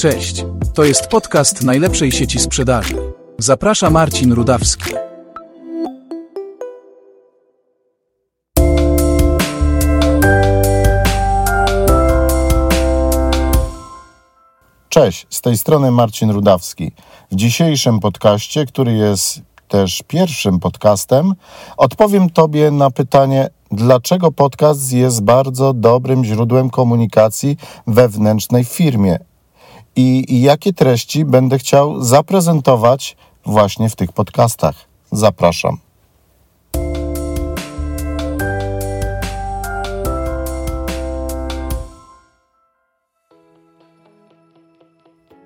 Cześć, to jest podcast najlepszej sieci sprzedaży. Zaprasza Marcin Rudawski. Cześć, z tej strony Marcin Rudawski. W dzisiejszym podcaście, który jest też pierwszym podcastem, odpowiem Tobie na pytanie, dlaczego podcast jest bardzo dobrym źródłem komunikacji wewnętrznej w firmie i, jakie treści będę chciał zaprezentować właśnie w tych podcastach. Zapraszam.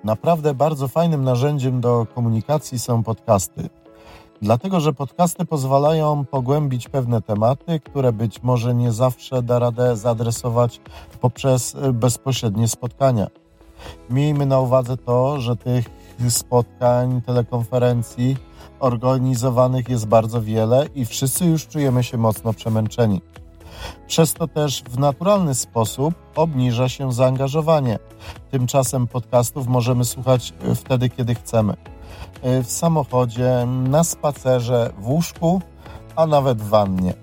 Naprawdę bardzo fajnym narzędziem do komunikacji są podcasty. Dlatego, że podcasty pozwalają pogłębić pewne tematy, które być może nie zawsze da radę zaadresować poprzez bezpośrednie spotkania. Miejmy na uwadze to, że tych spotkań, telekonferencji organizowanych jest bardzo wiele i wszyscy już czujemy się mocno przemęczeni. Przez to też w naturalny sposób obniża się zaangażowanie. Tymczasem podcastów możemy słuchać wtedy, kiedy chcemy. W samochodzie, na spacerze, w łóżku, a nawet w wannie.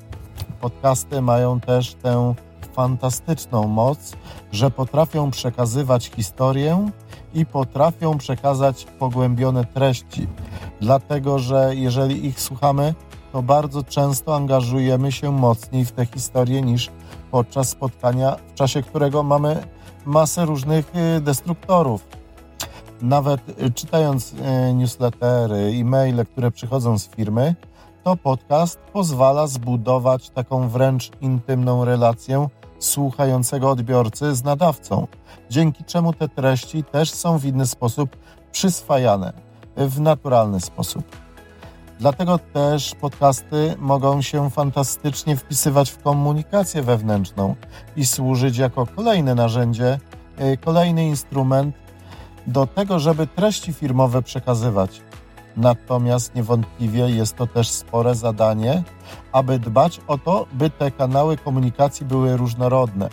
Podcasty mają też tę fantastyczną moc, że potrafią przekazywać historię i potrafią przekazać pogłębione treści. Dlatego, że jeżeli ich słuchamy, to bardzo często angażujemy się mocniej w te historie niż podczas spotkania, w czasie którego mamy masę różnych y, destruktorów. Nawet y, czytając y, newslettery, e-maile, które przychodzą z firmy, to podcast pozwala zbudować taką wręcz intymną relację słuchającego odbiorcy z nadawcą, dzięki czemu te treści też są w inny sposób przyswajane, w naturalny sposób. Dlatego też podcasty mogą się fantastycznie wpisywać w komunikację wewnętrzną i służyć jako kolejne narzędzie, y, kolejny instrument do tego, żeby treści firmowe przekazywać. Natomiast niewątpliwie jest to też spore zadanie, aby dbać o to, by te kanały komunikacji były różnorodne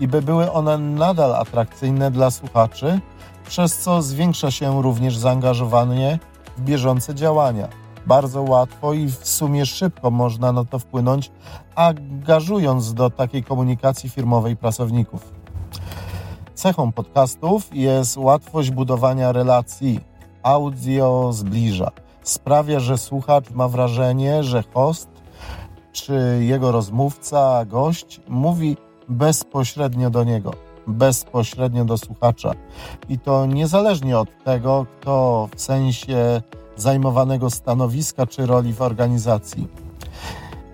i by były one nadal atrakcyjne dla słuchaczy, przez co zwiększa się również zaangażowanie w bieżące działania. Bardzo łatwo i w sumie szybko można na to wpłynąć, angażując do takiej komunikacji firmowej pracowników. Cechą podcastów jest łatwość budowania relacji. Audio zbliża. Sprawia, że słuchacz ma wrażenie, że host czy jego rozmówca, gość mówi bezpośrednio do niego, bezpośrednio do słuchacza. I to niezależnie od tego, kto w sensie zajmowanego stanowiska czy roli w organizacji.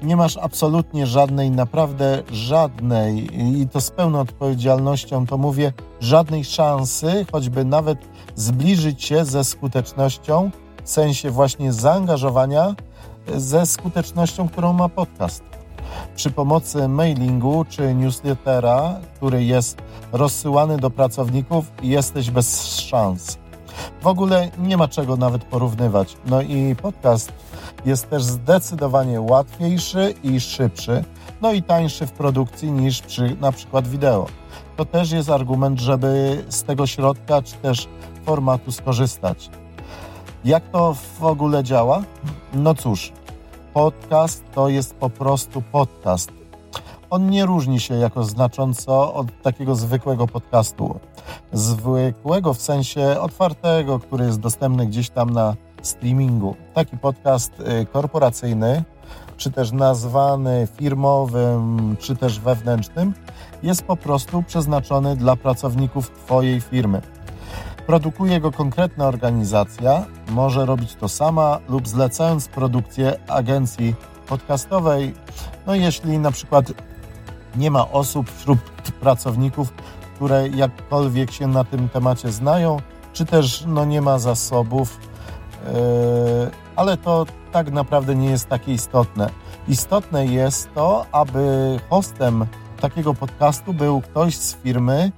Nie masz absolutnie żadnej, naprawdę żadnej, i to z pełną odpowiedzialnością to mówię, żadnej szansy, choćby nawet zbliżyć się ze skutecznością, w sensie właśnie zaangażowania, ze skutecznością, którą ma podcast. Przy pomocy mailingu czy newslettera, który jest rozsyłany do pracowników, jesteś bez szans. W ogóle nie ma czego nawet porównywać. No i podcast jest też zdecydowanie łatwiejszy i szybszy, no i tańszy w produkcji niż przy na przykład wideo. To też jest argument, żeby z tego środka czy też formatu skorzystać. Jak to w ogóle działa? No cóż, podcast to jest po prostu podcast. On nie różni się jako znacząco od takiego zwykłego podcastu. Zwykłego w sensie otwartego, który jest dostępny gdzieś tam na streamingu. Taki podcast y, korporacyjny, czy też nazwany firmowym, czy też wewnętrznym, jest po prostu przeznaczony dla pracowników Twojej firmy. Produkuje go konkretna organizacja, może robić to sama lub zlecając produkcję agencji podcastowej. No jeśli na przykład nie ma osób wśród pracowników, które jakkolwiek się na tym temacie znają, czy też no, nie ma zasobów, ale to tak naprawdę nie jest takie istotne. Istotne jest to, aby hostem takiego podcastu był ktoś z firmy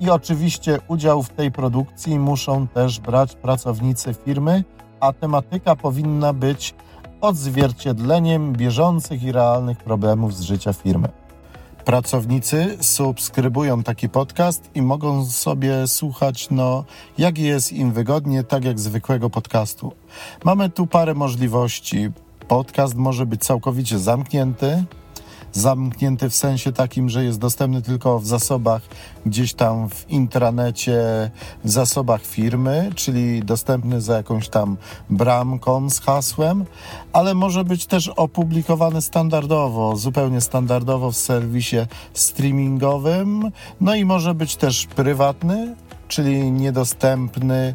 i oczywiście udział w tej produkcji muszą też brać pracownicy firmy, a tematyka powinna być odzwierciedleniem bieżących i realnych problemów z życia firmy. Pracownicy subskrybują taki podcast i mogą sobie słuchać, no, jak jest im wygodnie, tak jak zwykłego podcastu. Mamy tu parę możliwości. Podcast może być całkowicie zamknięty, zamknięty w sensie takim, że jest dostępny tylko w zasobach gdzieś tam w intranecie, w zasobach firmy, czyli dostępny za jakąś tam bramką z hasłem, ale może być też opublikowany standardowo, zupełnie standardowo w serwisie streamingowym, no i może być też prywatny, czyli niedostępny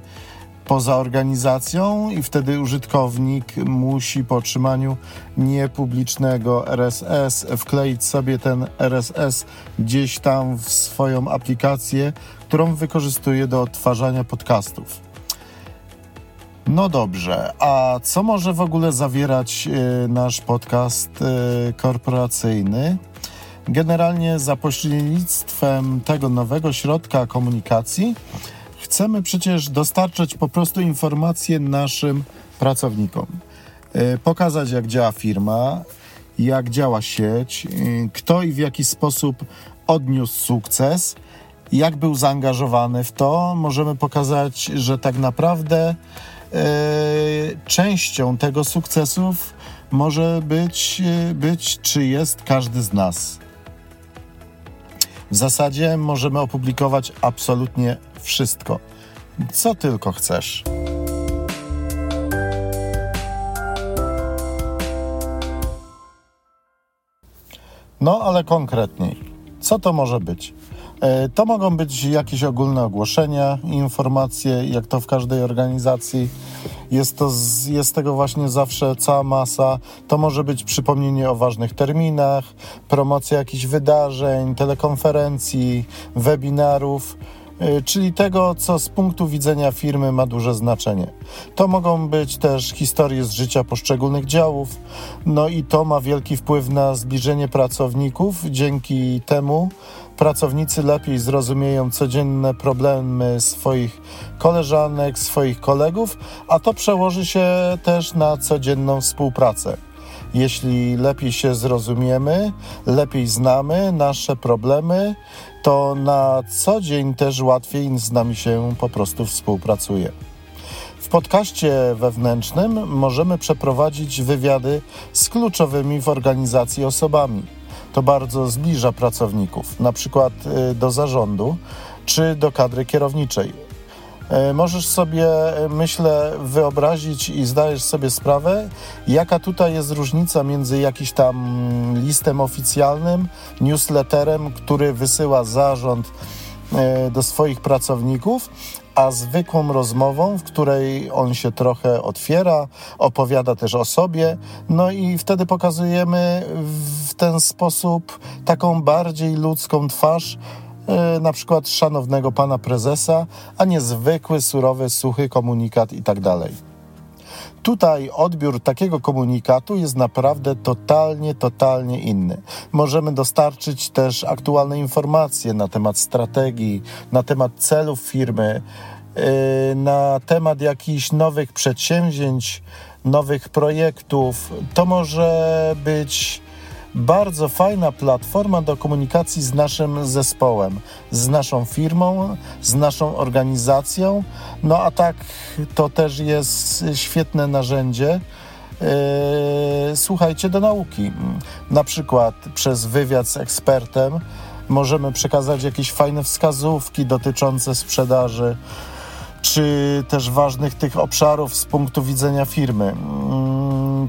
poza organizacją i wtedy użytkownik musi po otrzymaniu niepublicznego RSS wkleić sobie ten RSS gdzieś tam w swoją aplikację, którą wykorzystuje do odtwarzania podcastów. No dobrze, a co może w ogóle zawierać y, nasz podcast y, korporacyjny? Generalnie za pośrednictwem tego nowego środka komunikacji chcemy przecież dostarczać po prostu informacje naszym pracownikom. E, pokazać, jak działa firma, jak działa sieć, e, kto i w jaki sposób odniósł sukces, jak był zaangażowany w to. Możemy pokazać, że tak naprawdę e, częścią tego sukcesów może być, być, czy jest każdy z nas. W zasadzie możemy opublikować absolutnie wszystko, co tylko chcesz. No, ale konkretniej, co to może być? E, to mogą być jakieś ogólne ogłoszenia, informacje, jak to w każdej organizacji. Jest, to jest tego właśnie zawsze cała masa. To może być przypomnienie o ważnych terminach, promocja jakichś wydarzeń, telekonferencji, webinarów Y, czyli tego, co z punktu widzenia firmy ma duże znaczenie. To mogą być też historie z życia poszczególnych działów, no i to ma wielki wpływ na zbliżenie pracowników. Dzięki temu pracownicy lepiej zrozumieją codzienne problemy swoich koleżanek, swoich kolegów, a to przełoży się też na codzienną współpracę. Jeśli lepiej się zrozumiemy, lepiej znamy nasze problemy, to na co dzień też łatwiej z nami się po prostu współpracuje. W podcaście wewnętrznym możemy przeprowadzić wywiady z kluczowymi w organizacji osobami. To bardzo zbliża pracowników, na przykład y, do zarządu czy do kadry kierowniczej. E, możesz sobie, e, myślę, wyobrazić i zdajesz sobie sprawę, jaka tutaj jest różnica między jakimś tam listem oficjalnym, newsletterem, który wysyła zarząd do swoich pracowników, a zwykłą rozmową, w której on się trochę otwiera, opowiada też o sobie, no i wtedy pokazujemy w ten sposób taką bardziej ludzką twarz E, na przykład szanownego pana prezesa, a nie zwykły, surowy, suchy komunikat i tak dalej. Tutaj odbiór takiego komunikatu jest naprawdę totalnie, totalnie inny. Możemy dostarczyć też aktualne informacje na temat strategii, na temat celów firmy, e, na temat jakichś nowych przedsięwzięć, nowych projektów. To może być bardzo fajna platforma do komunikacji z naszym zespołem, z naszą firmą, z naszą organizacją. No a tak to też jest świetne narzędzie. Yy, słuchajcie do nauki. Na przykład przez wywiad z ekspertem możemy przekazać jakieś fajne wskazówki dotyczące sprzedaży, czy też ważnych tych obszarów z punktu widzenia firmy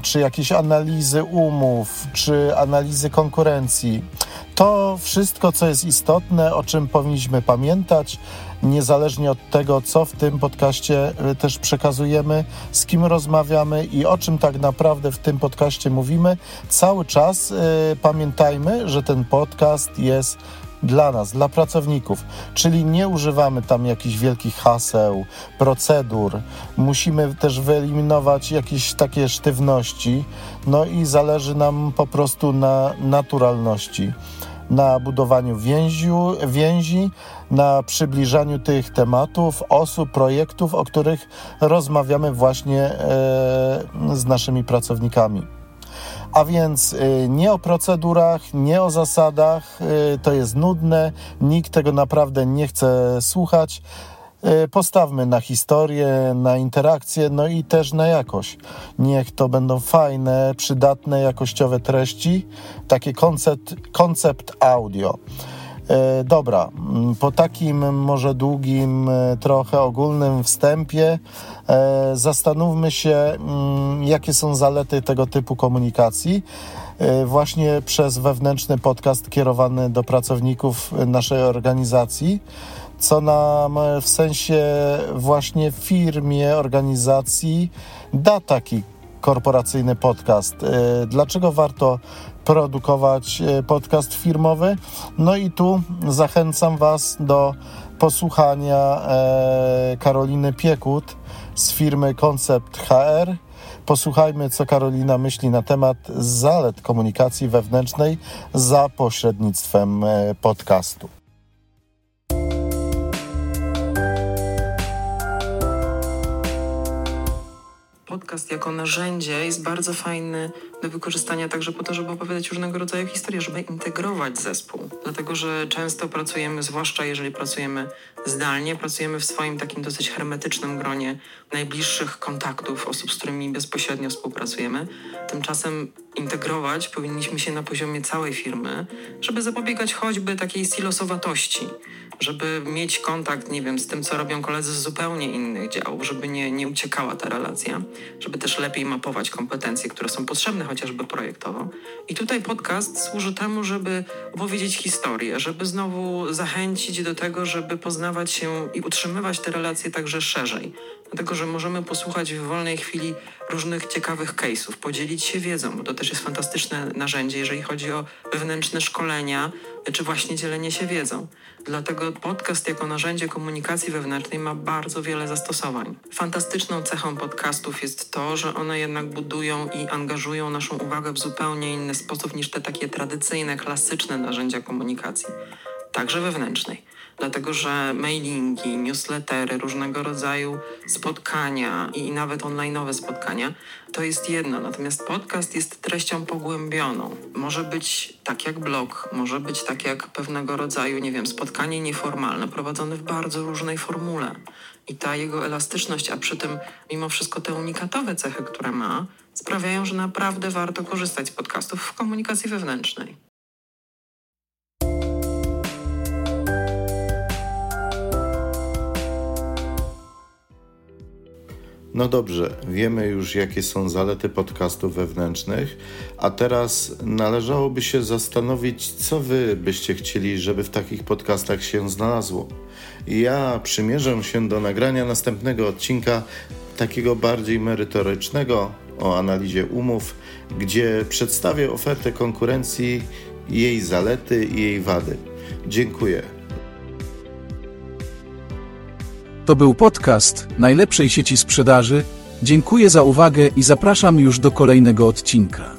czy jakieś analizy umów, czy analizy konkurencji. To wszystko, co jest istotne, o czym powinniśmy pamiętać, niezależnie od tego, co w tym podcaście y, też przekazujemy, z kim rozmawiamy i o czym tak naprawdę w tym podcaście mówimy, cały czas y, pamiętajmy, że ten podcast jest dla nas, dla pracowników, czyli nie używamy tam jakichś wielkich haseł, procedur. Musimy też wyeliminować jakieś takie sztywności, no i zależy nam po prostu na naturalności na budowaniu więziu, więzi, na przybliżaniu tych tematów, osób, projektów, o których rozmawiamy właśnie e, z naszymi pracownikami. A więc y, nie o procedurach, nie o zasadach, y, to jest nudne, nikt tego naprawdę nie chce słuchać. Y, postawmy na historię, na interakcję, no i też na jakość. Niech to będą fajne, przydatne, jakościowe treści, koncept, koncept audio. E, dobra, mm, po takim może długim, e, trochę ogólnym wstępie e, zastanówmy się, mm, jakie są zalety tego typu komunikacji. Właśnie przez wewnętrzny podcast kierowany do pracowników naszej organizacji, co nam w sensie właśnie firmie, organizacji da taki korporacyjny podcast. Dlaczego warto produkować e, podcast firmowy. No i tu zachęcam Was do posłuchania e, Karoliny Piekut z firmy Koncept HR. Posłuchajmy, co Karolina myśli na temat zalet komunikacji wewnętrznej za pośrednictwem e, podcastu. Podcast jako narzędzie jest bardzo fajny do wykorzystania także po to, żeby opowiadać różnego rodzaju historie, żeby integrować zespół. Dlatego, że często pracujemy, zwłaszcza jeżeli pracujemy zdalnie, pracujemy w swoim takim dosyć hermetycznym gronie najbliższych kontaktów, osób, z którymi bezpośrednio współpracujemy. Tymczasem integrować powinniśmy się na poziomie całej firmy, żeby zapobiegać choćby takiej silosowatości, żeby mieć kontakt, nie wiem, z tym, co robią koledzy z zupełnie innych działów, żeby nie, nie uciekała ta relacja, żeby też lepiej mapować kompetencje, które są potrzebne chociażby projektowo. I tutaj podcast służy temu, żeby opowiedzieć historię, żeby znowu zachęcić do tego, żeby poznawać się i utrzymywać te relacje także szerzej dlatego że możemy posłuchać w wolnej chwili różnych ciekawych case'ów, podzielić się wiedzą, bo to też jest fantastyczne narzędzie, jeżeli chodzi o wewnętrzne szkolenia, czy właśnie dzielenie się wiedzą. Dlatego podcast jako narzędzie komunikacji wewnętrznej ma bardzo wiele zastosowań. Fantastyczną cechą podcastów jest to, że one jednak budują i angażują naszą uwagę w zupełnie inny sposób niż te takie tradycyjne, klasyczne narzędzia komunikacji, także wewnętrznej dlatego że mailingi, newslettery, różnego rodzaju spotkania i nawet online'owe spotkania to jest jedno, natomiast podcast jest treścią pogłębioną. Może być tak jak blog, może być tak jak pewnego rodzaju, nie wiem, spotkanie nieformalne prowadzone w bardzo różnej formule. I ta jego elastyczność, a przy tym mimo wszystko te unikatowe cechy, które ma, sprawiają, że naprawdę warto korzystać z podcastów w komunikacji wewnętrznej. No dobrze, wiemy już jakie są zalety podcastów wewnętrznych, a teraz należałoby się zastanowić, co wy byście chcieli, żeby w takich podcastach się znalazło. Ja przymierzę się do nagrania następnego odcinka, takiego bardziej merytorycznego o analizie umów, gdzie przedstawię ofertę konkurencji, jej zalety i jej wady. Dziękuję. To był podcast najlepszej sieci sprzedaży. Dziękuję za uwagę i zapraszam już do kolejnego odcinka.